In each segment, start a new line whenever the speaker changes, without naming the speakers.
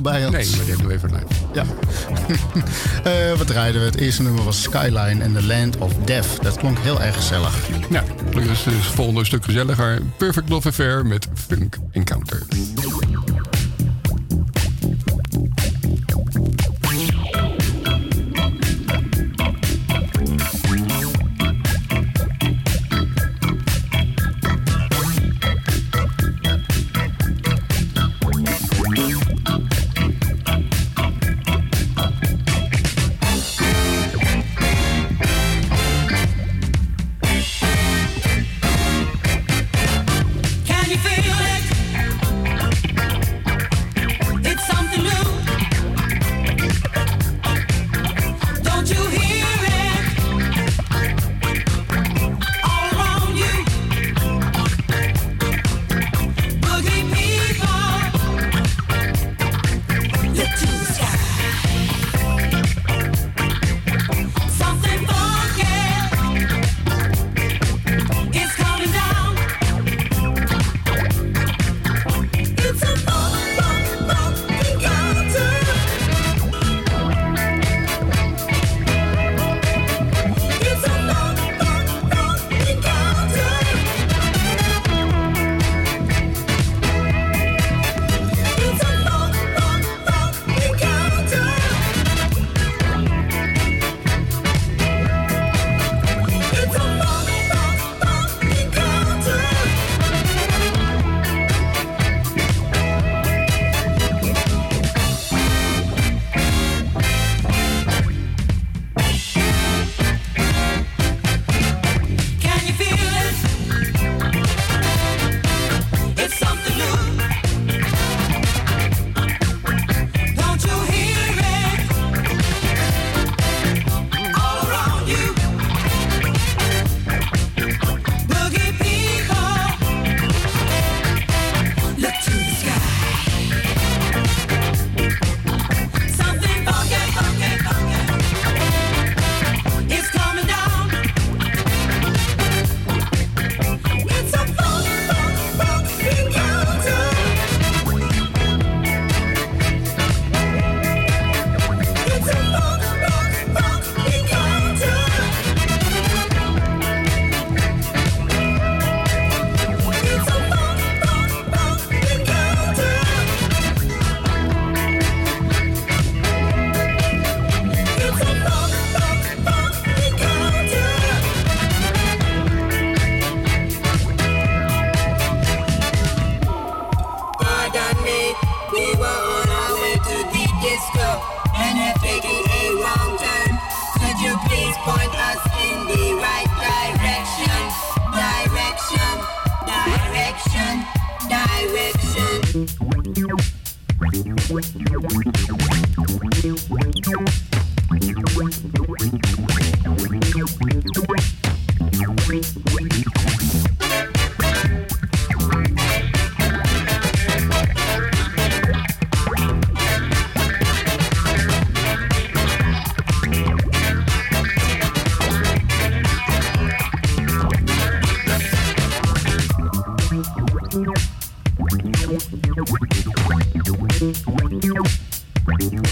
bij ons.
Nee, maar die hebben we even live.
Ja. uh, wat rijden we? Het eerste nummer was Skyline and the Land of Death. Dat klonk heel erg gezellig.
Nou, dus het volgende stuk gezelliger. Perfect Love Affair met Funk Encounter.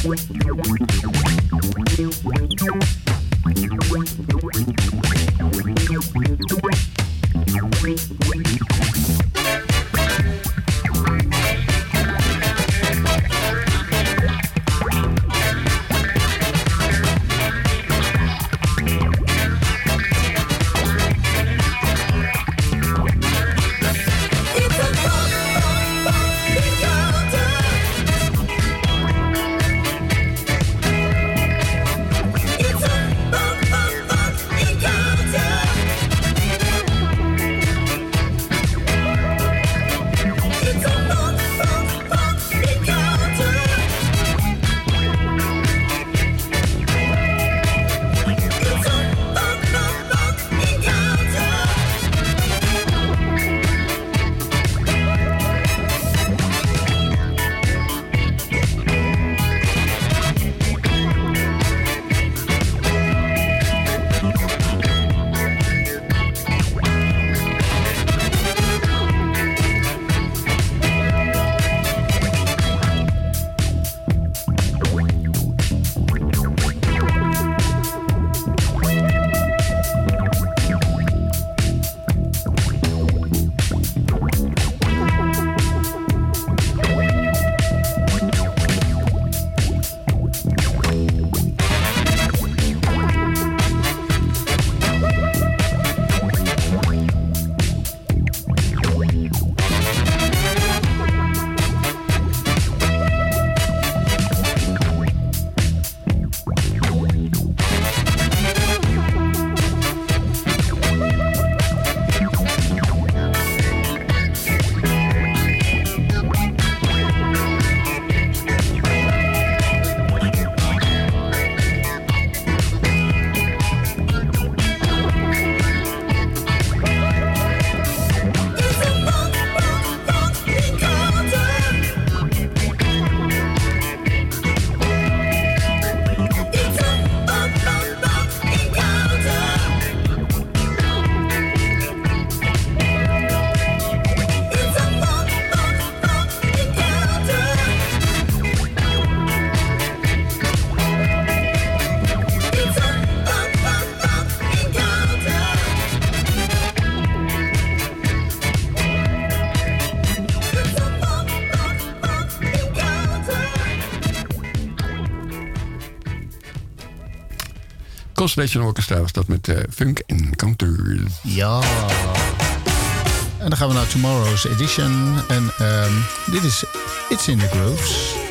Thank you. Soul
Station Orchestra was dat met eh, funk en.
Ja. En dan gaan we naar Tomorrow's Edition. En um, dit is It's in the Grooves.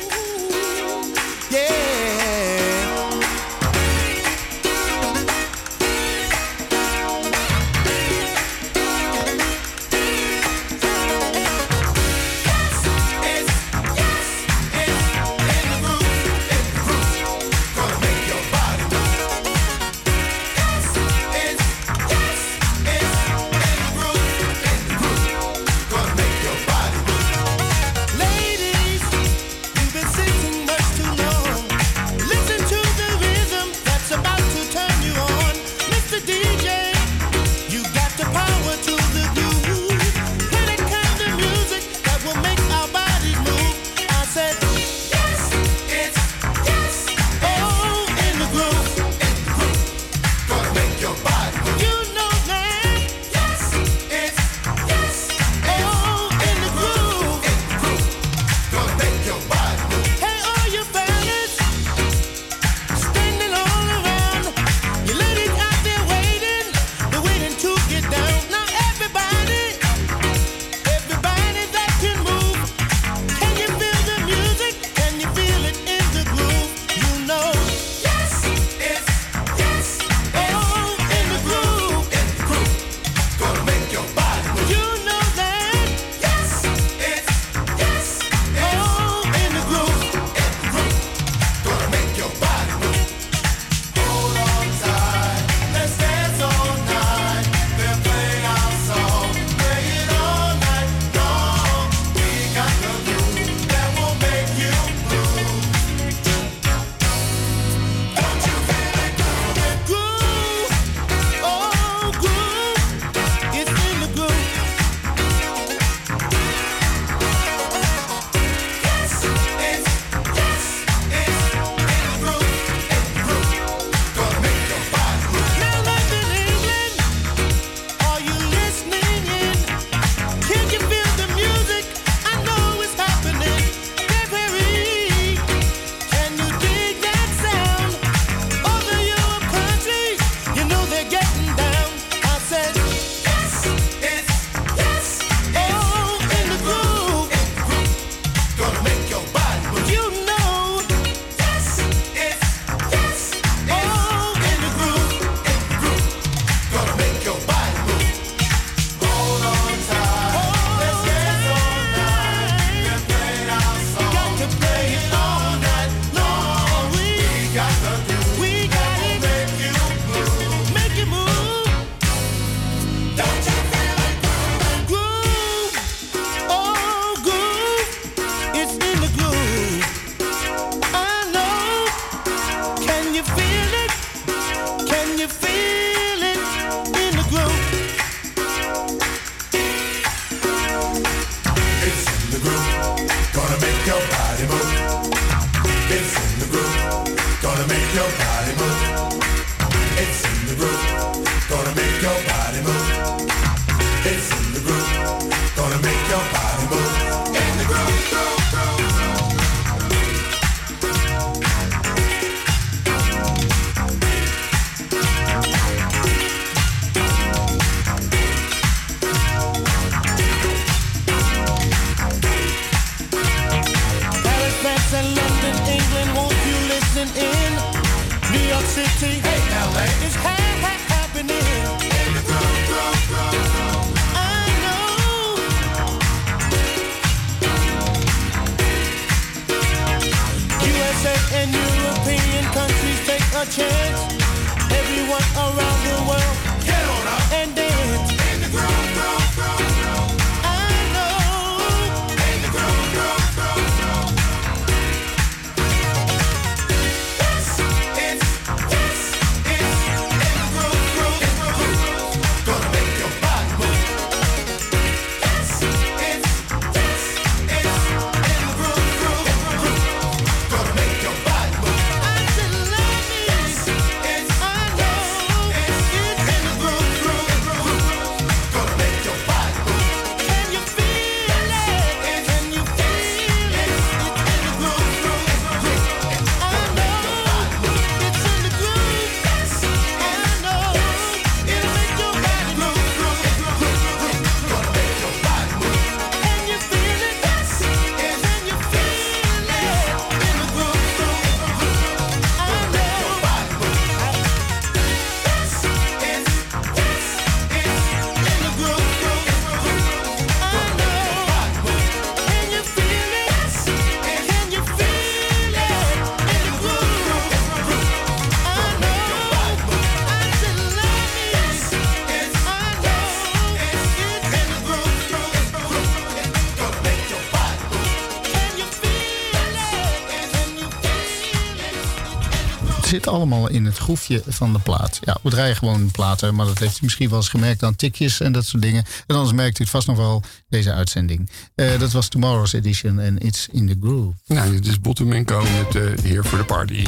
Zit allemaal in het groefje van de plaat. Ja, we draaien gewoon platen, maar dat heeft u misschien wel eens gemerkt aan tikjes en dat soort dingen. En anders merkt u het vast nog wel deze uitzending. Eh, dat was Tomorrow's Edition en It's in the Groove.
Nou, dit is Bottom Co met eh Here for the Party.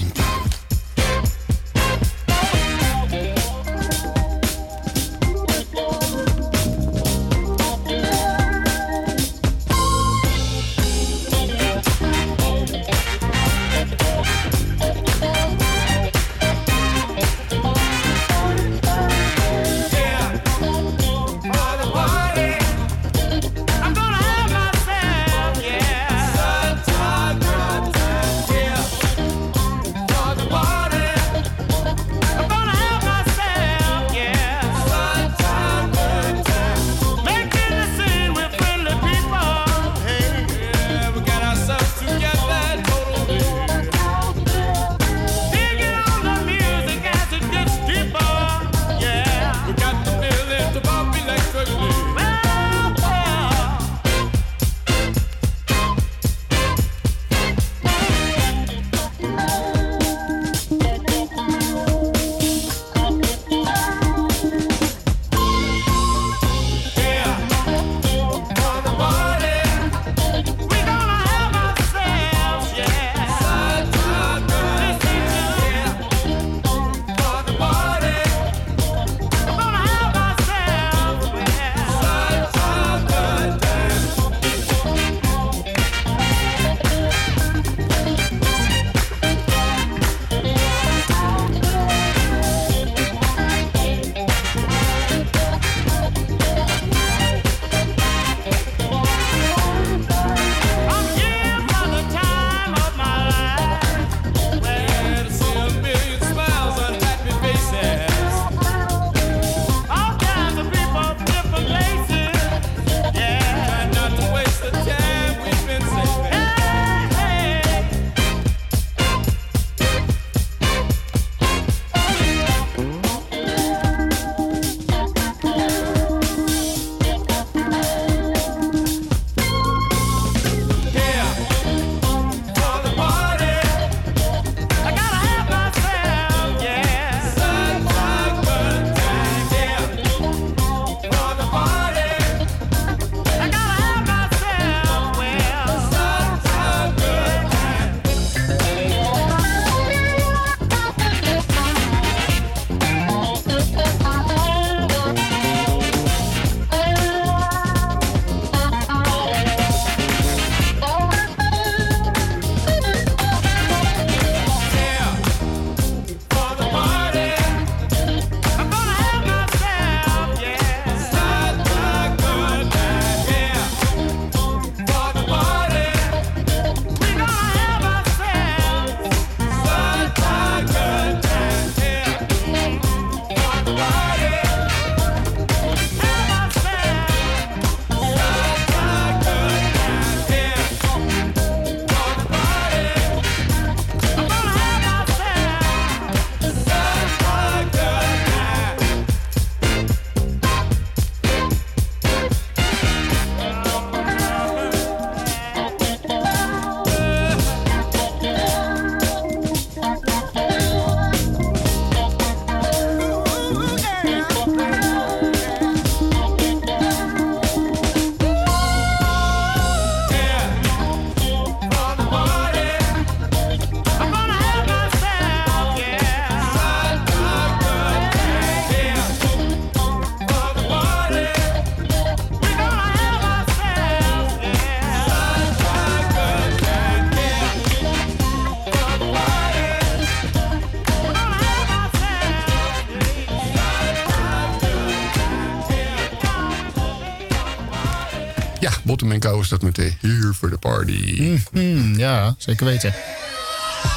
Bottom Co is dat met de Here for the Party.
Hmm, ja, zeker weten.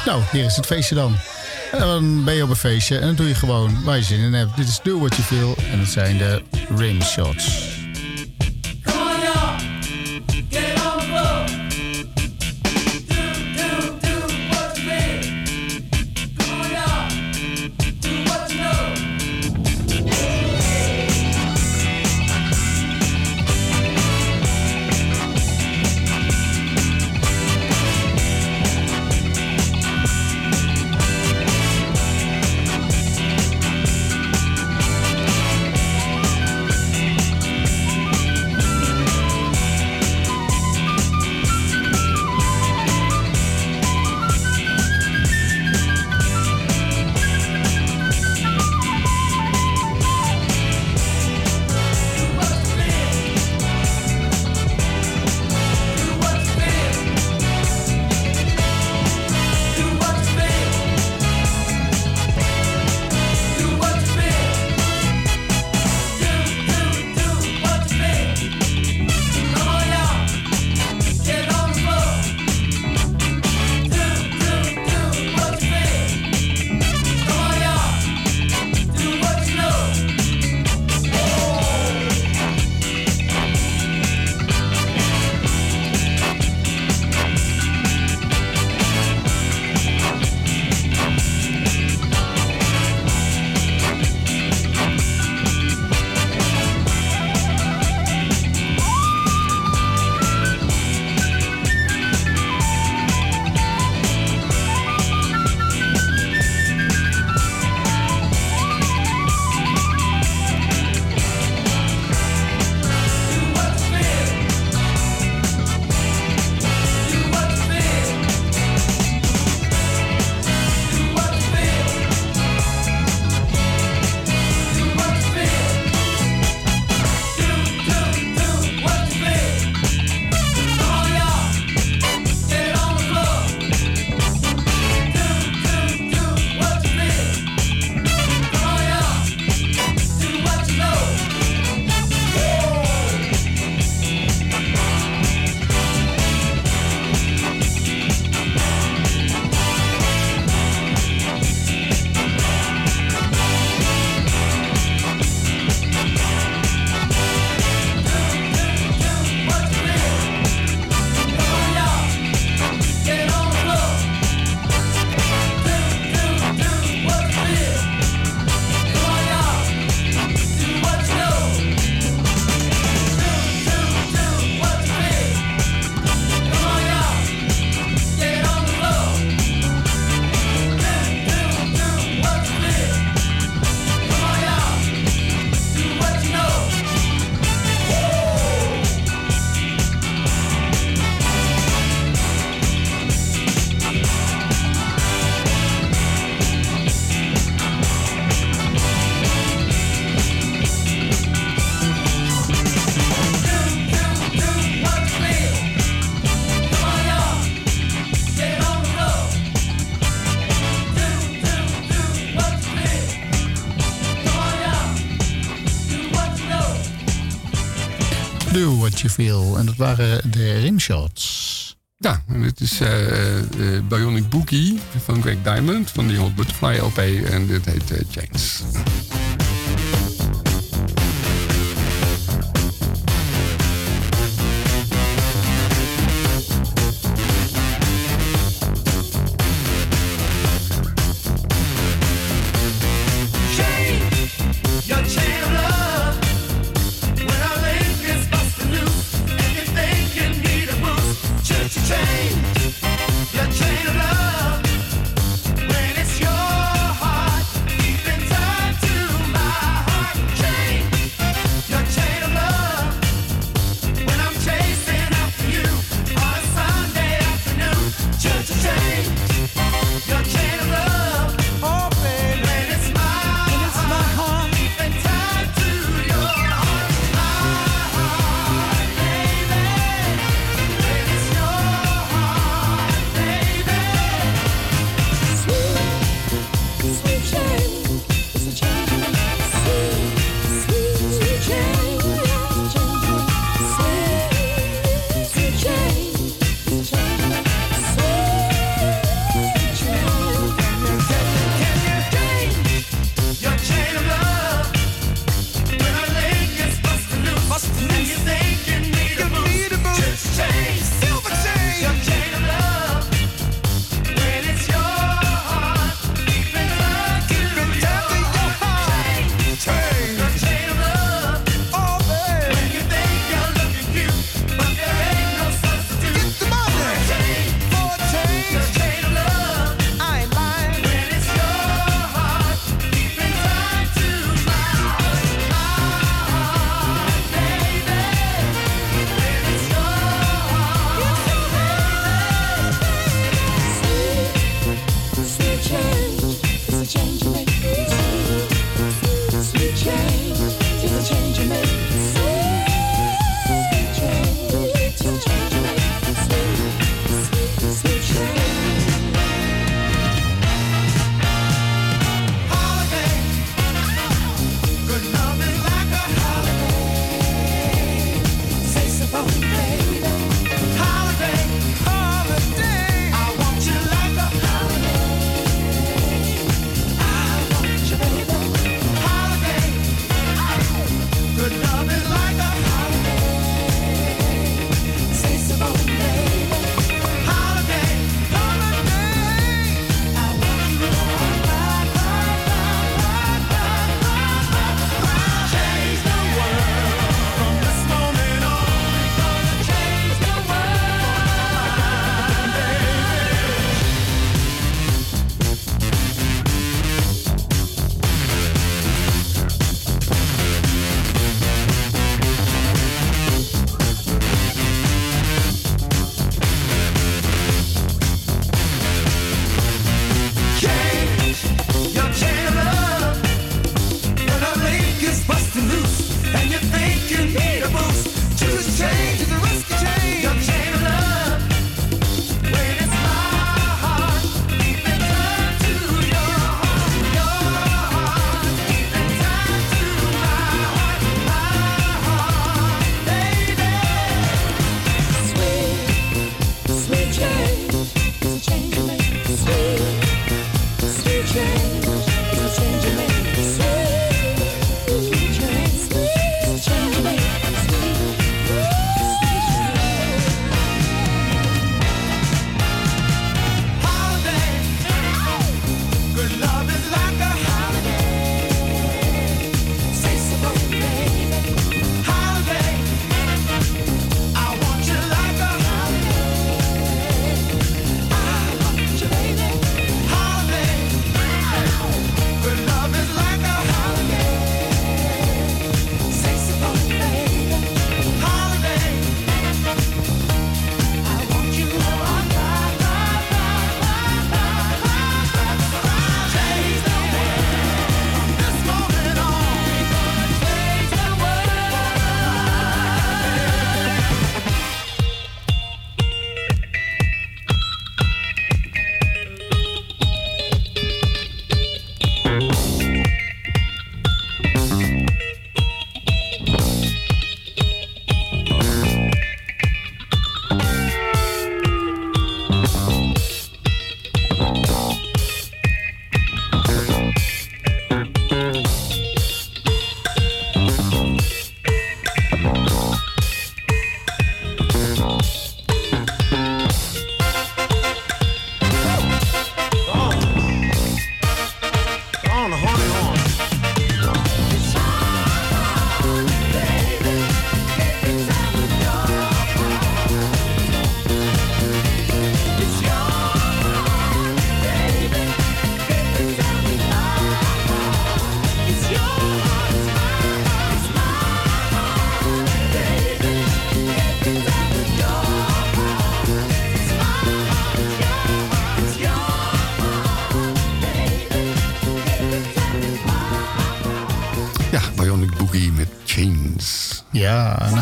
Nou, hier is het feestje dan. En dan ben je op een feestje en dan doe je gewoon waar je zin in hebt. Dit is Do What You Feel en dat zijn de rimshots. En dat waren de rimshots.
Ja, en dit is eh, eh, Bionic Boogie van Greg Diamond van die Hot Butterfly LP. En dit heet Chains.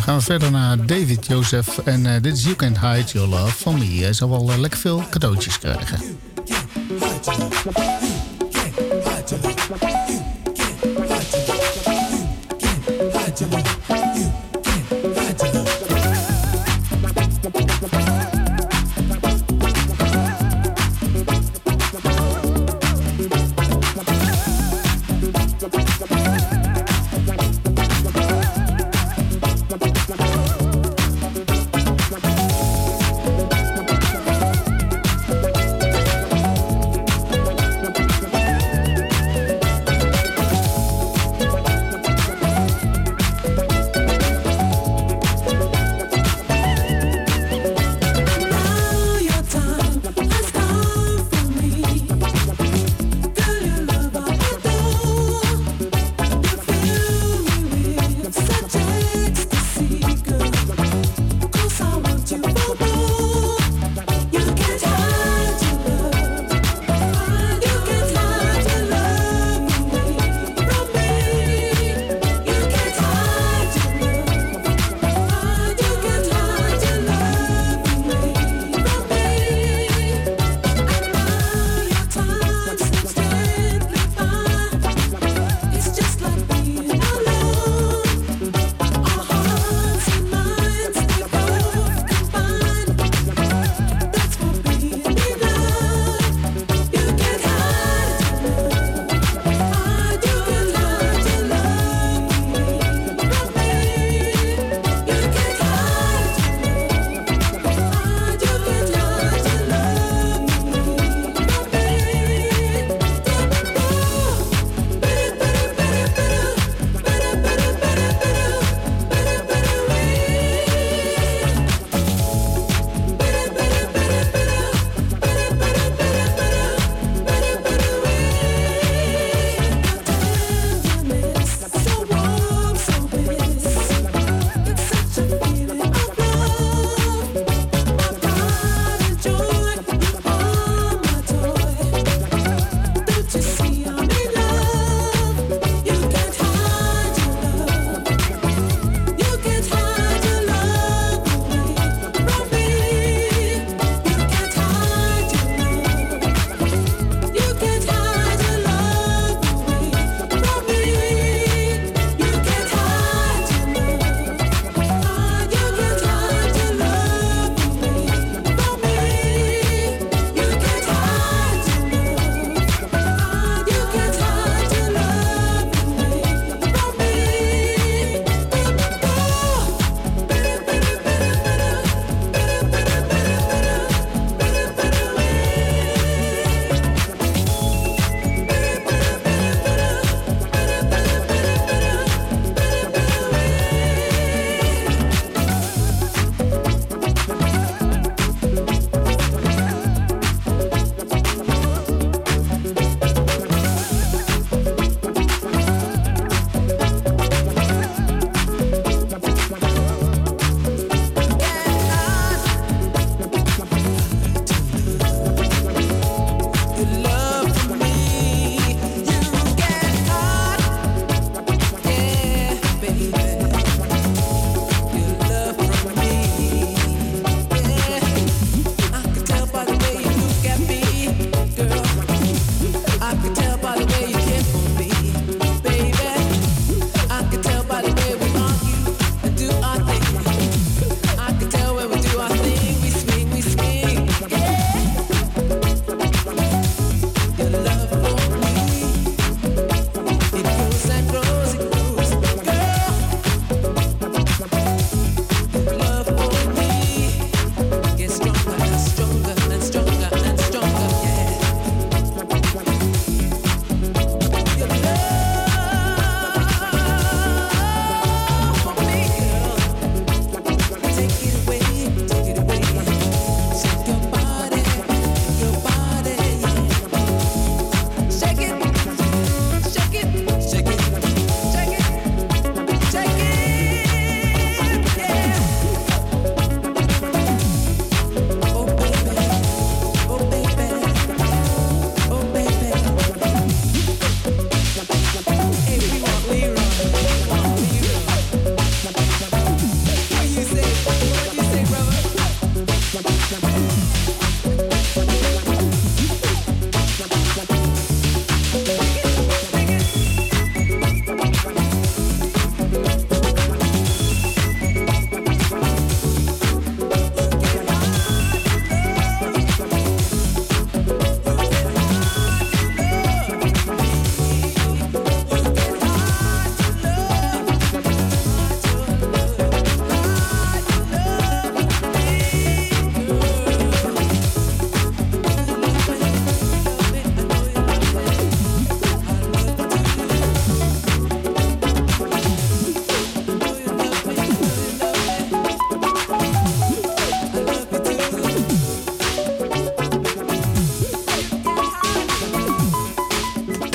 Eh, we
gaan verder naar David Joseph. En eh, dit is You Can't Hide Your Love van Me. Hij zal wel eh, lekker veel cadeautjes krijgen.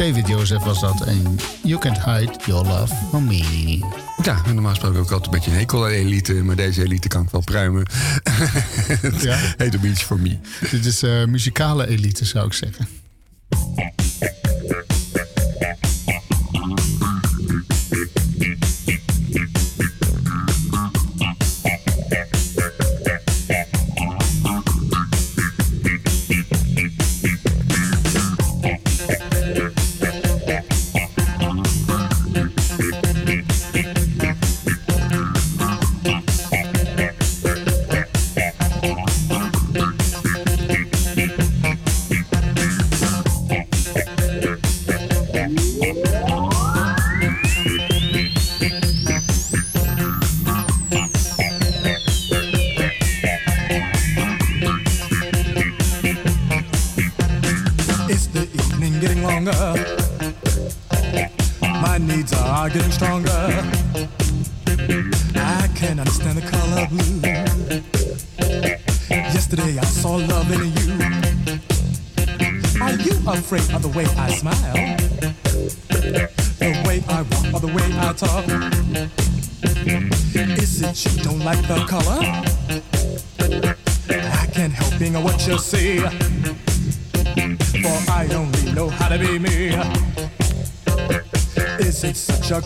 David Joseph was dat. En You Can't Hide Your Love From Me.
Ja, normaal gesproken ook altijd een beetje een hekel elite. Maar deze elite kan ik wel pruimen. Het
ja.
heet een beetje for me.
Dit is eh, muzikale elite, zou ik zeggen.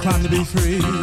climb to be free.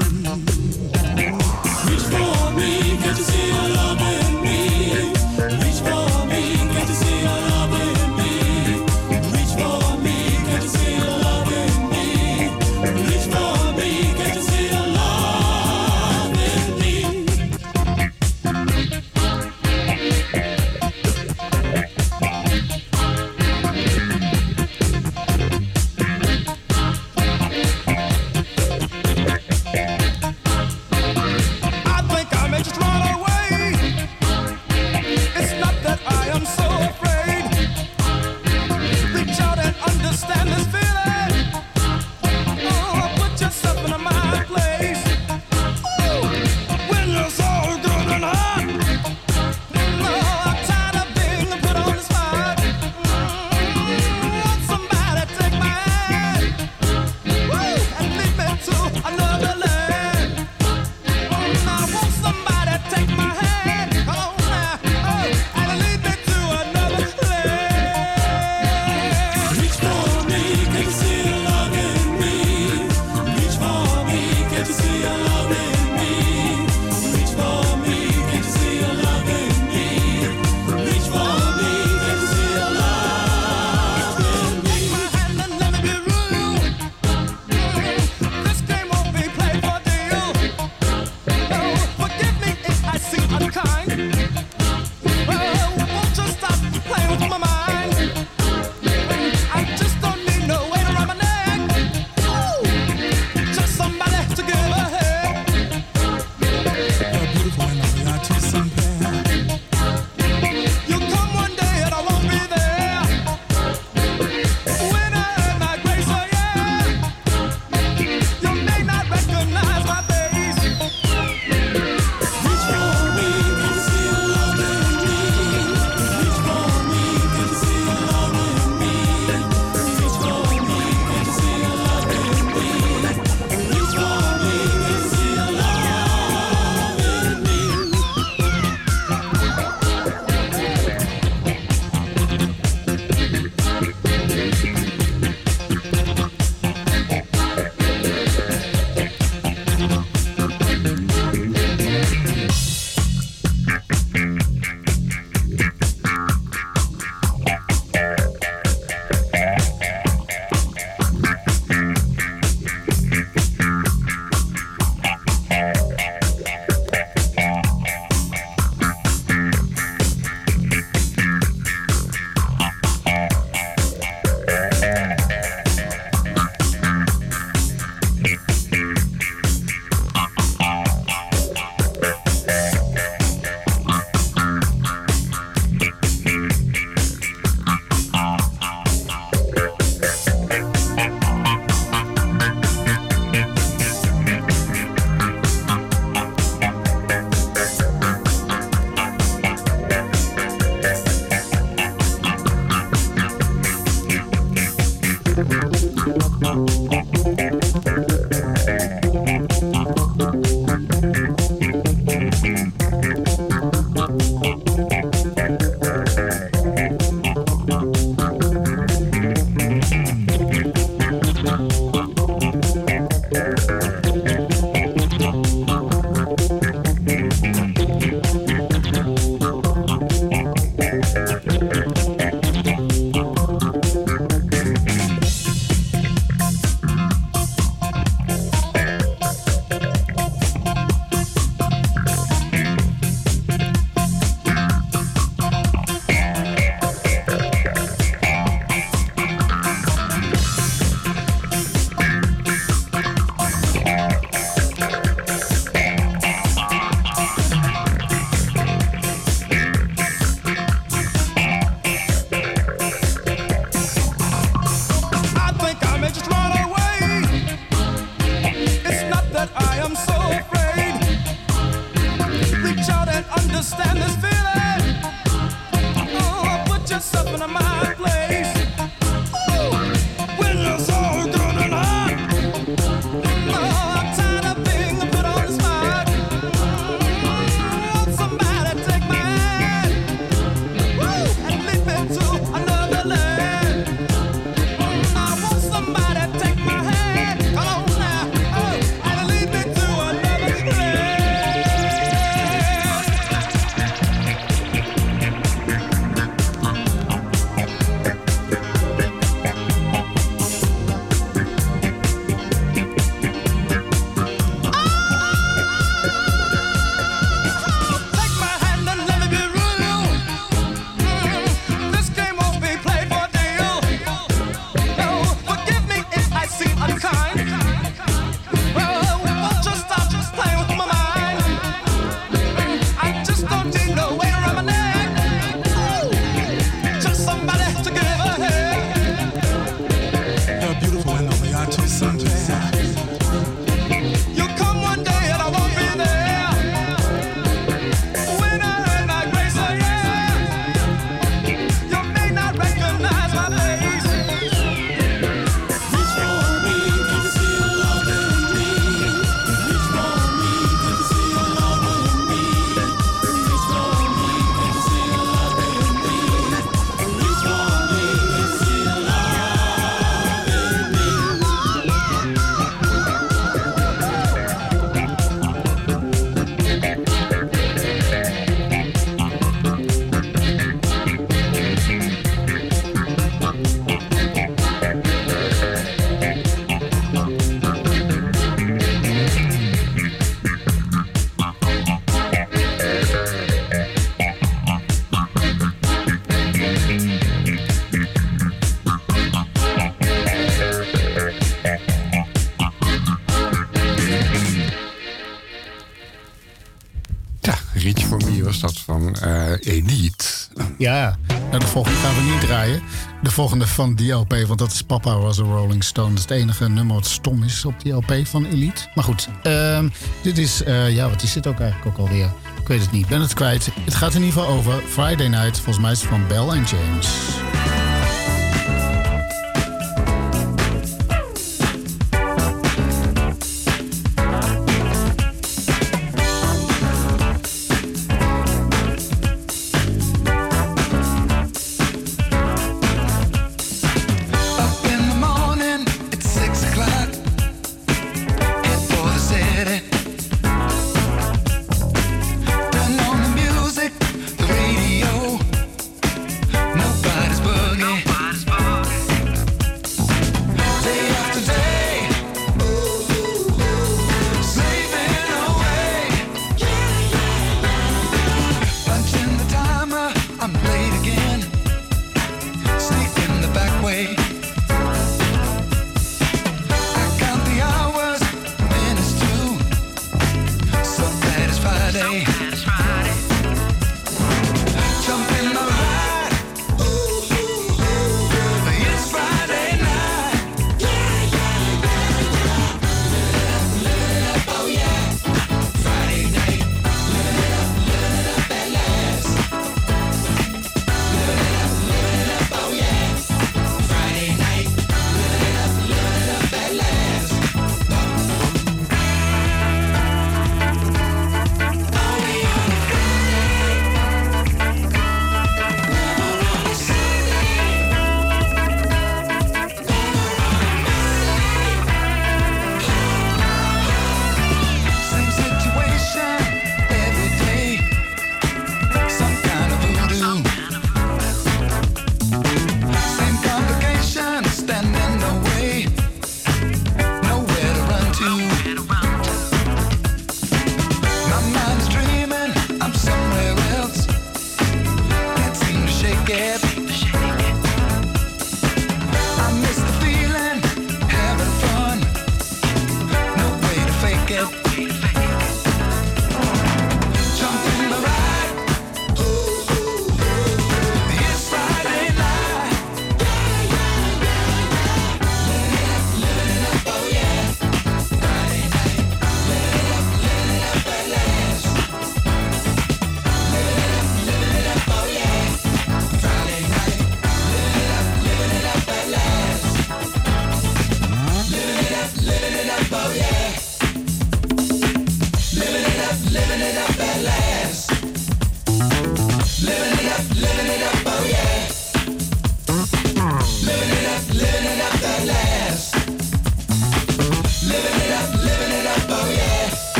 Eniet.
Ja,
nou, de volgende gaan we niet draaien. De volgende van die LP, want dat is Papa was a Rolling Stone. Dat is het enige nummer wat stom is op die LP van Elite. Maar goed, ehm, dit is... Eh, ja, wat is dit ook eigenlijk ook alweer? Ik weet het niet, ben het kwijt. Het gaat in ieder geval over Friday Night. Volgens mij is het van Bell and James.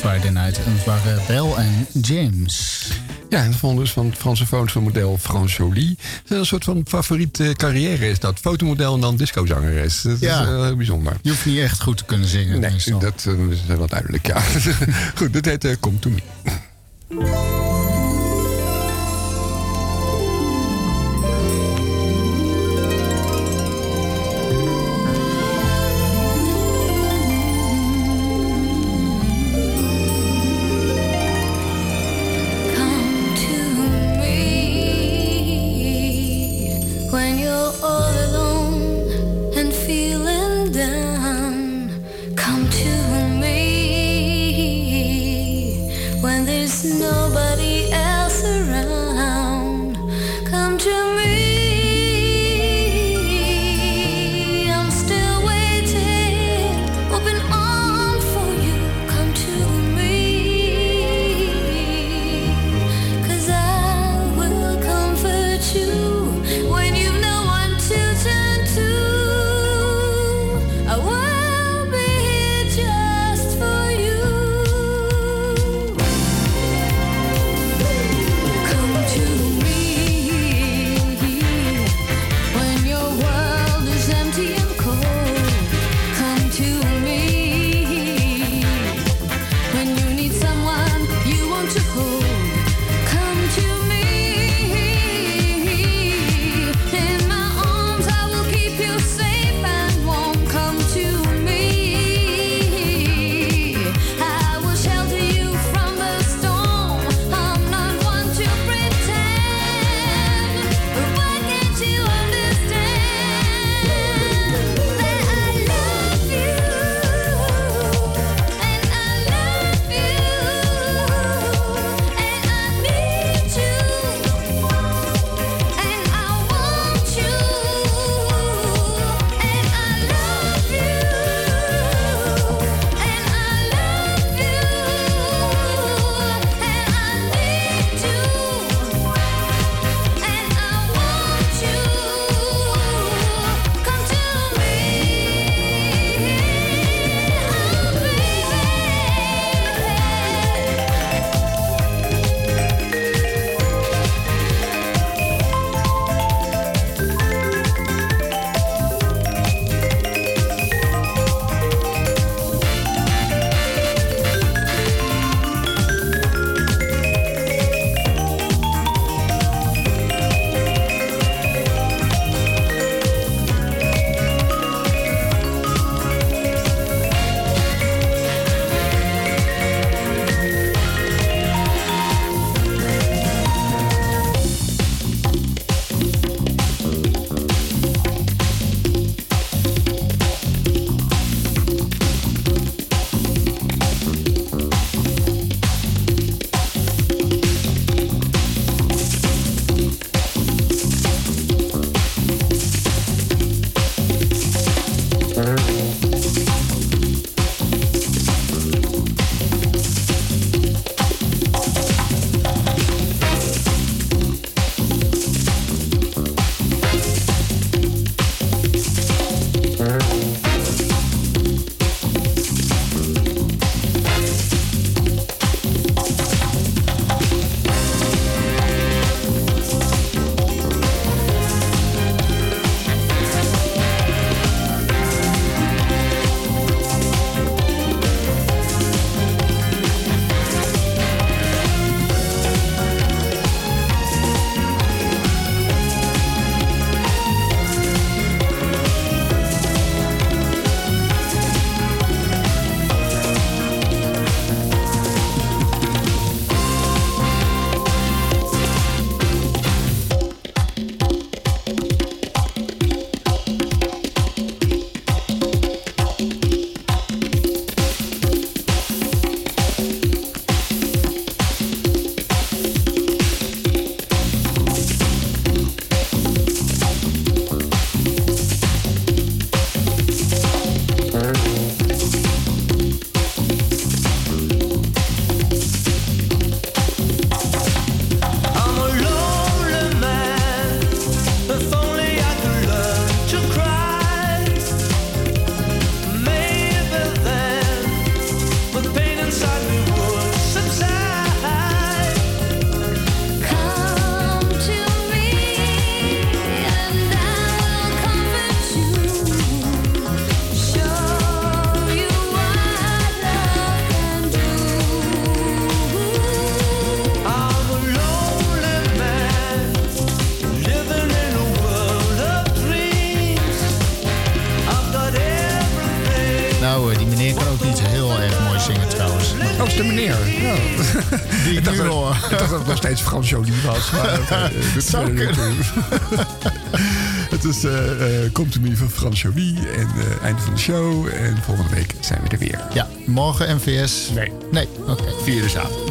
Friday Night.
En waren Bel en James.
Ja, en vond dus van het Franse model Frans Jolie. Een soort van favoriete carrière is dat. Fotomodel en dan discozangeres. Dat
ja.
is heel bijzonder.
Je hoeft niet echt goed te kunnen zingen.
Nee, dat eh, is wel duidelijk, ja. goed, dat heet uh, Come To Me.
Was. Maar oké, dit is
Zou kunnen.
Het is van Frans Jolie. En eh einde van de show. En volgende week zijn we er weer.
Ja, morgen MVS.
Nee.
Nee, oké.
Vierde zaterdag.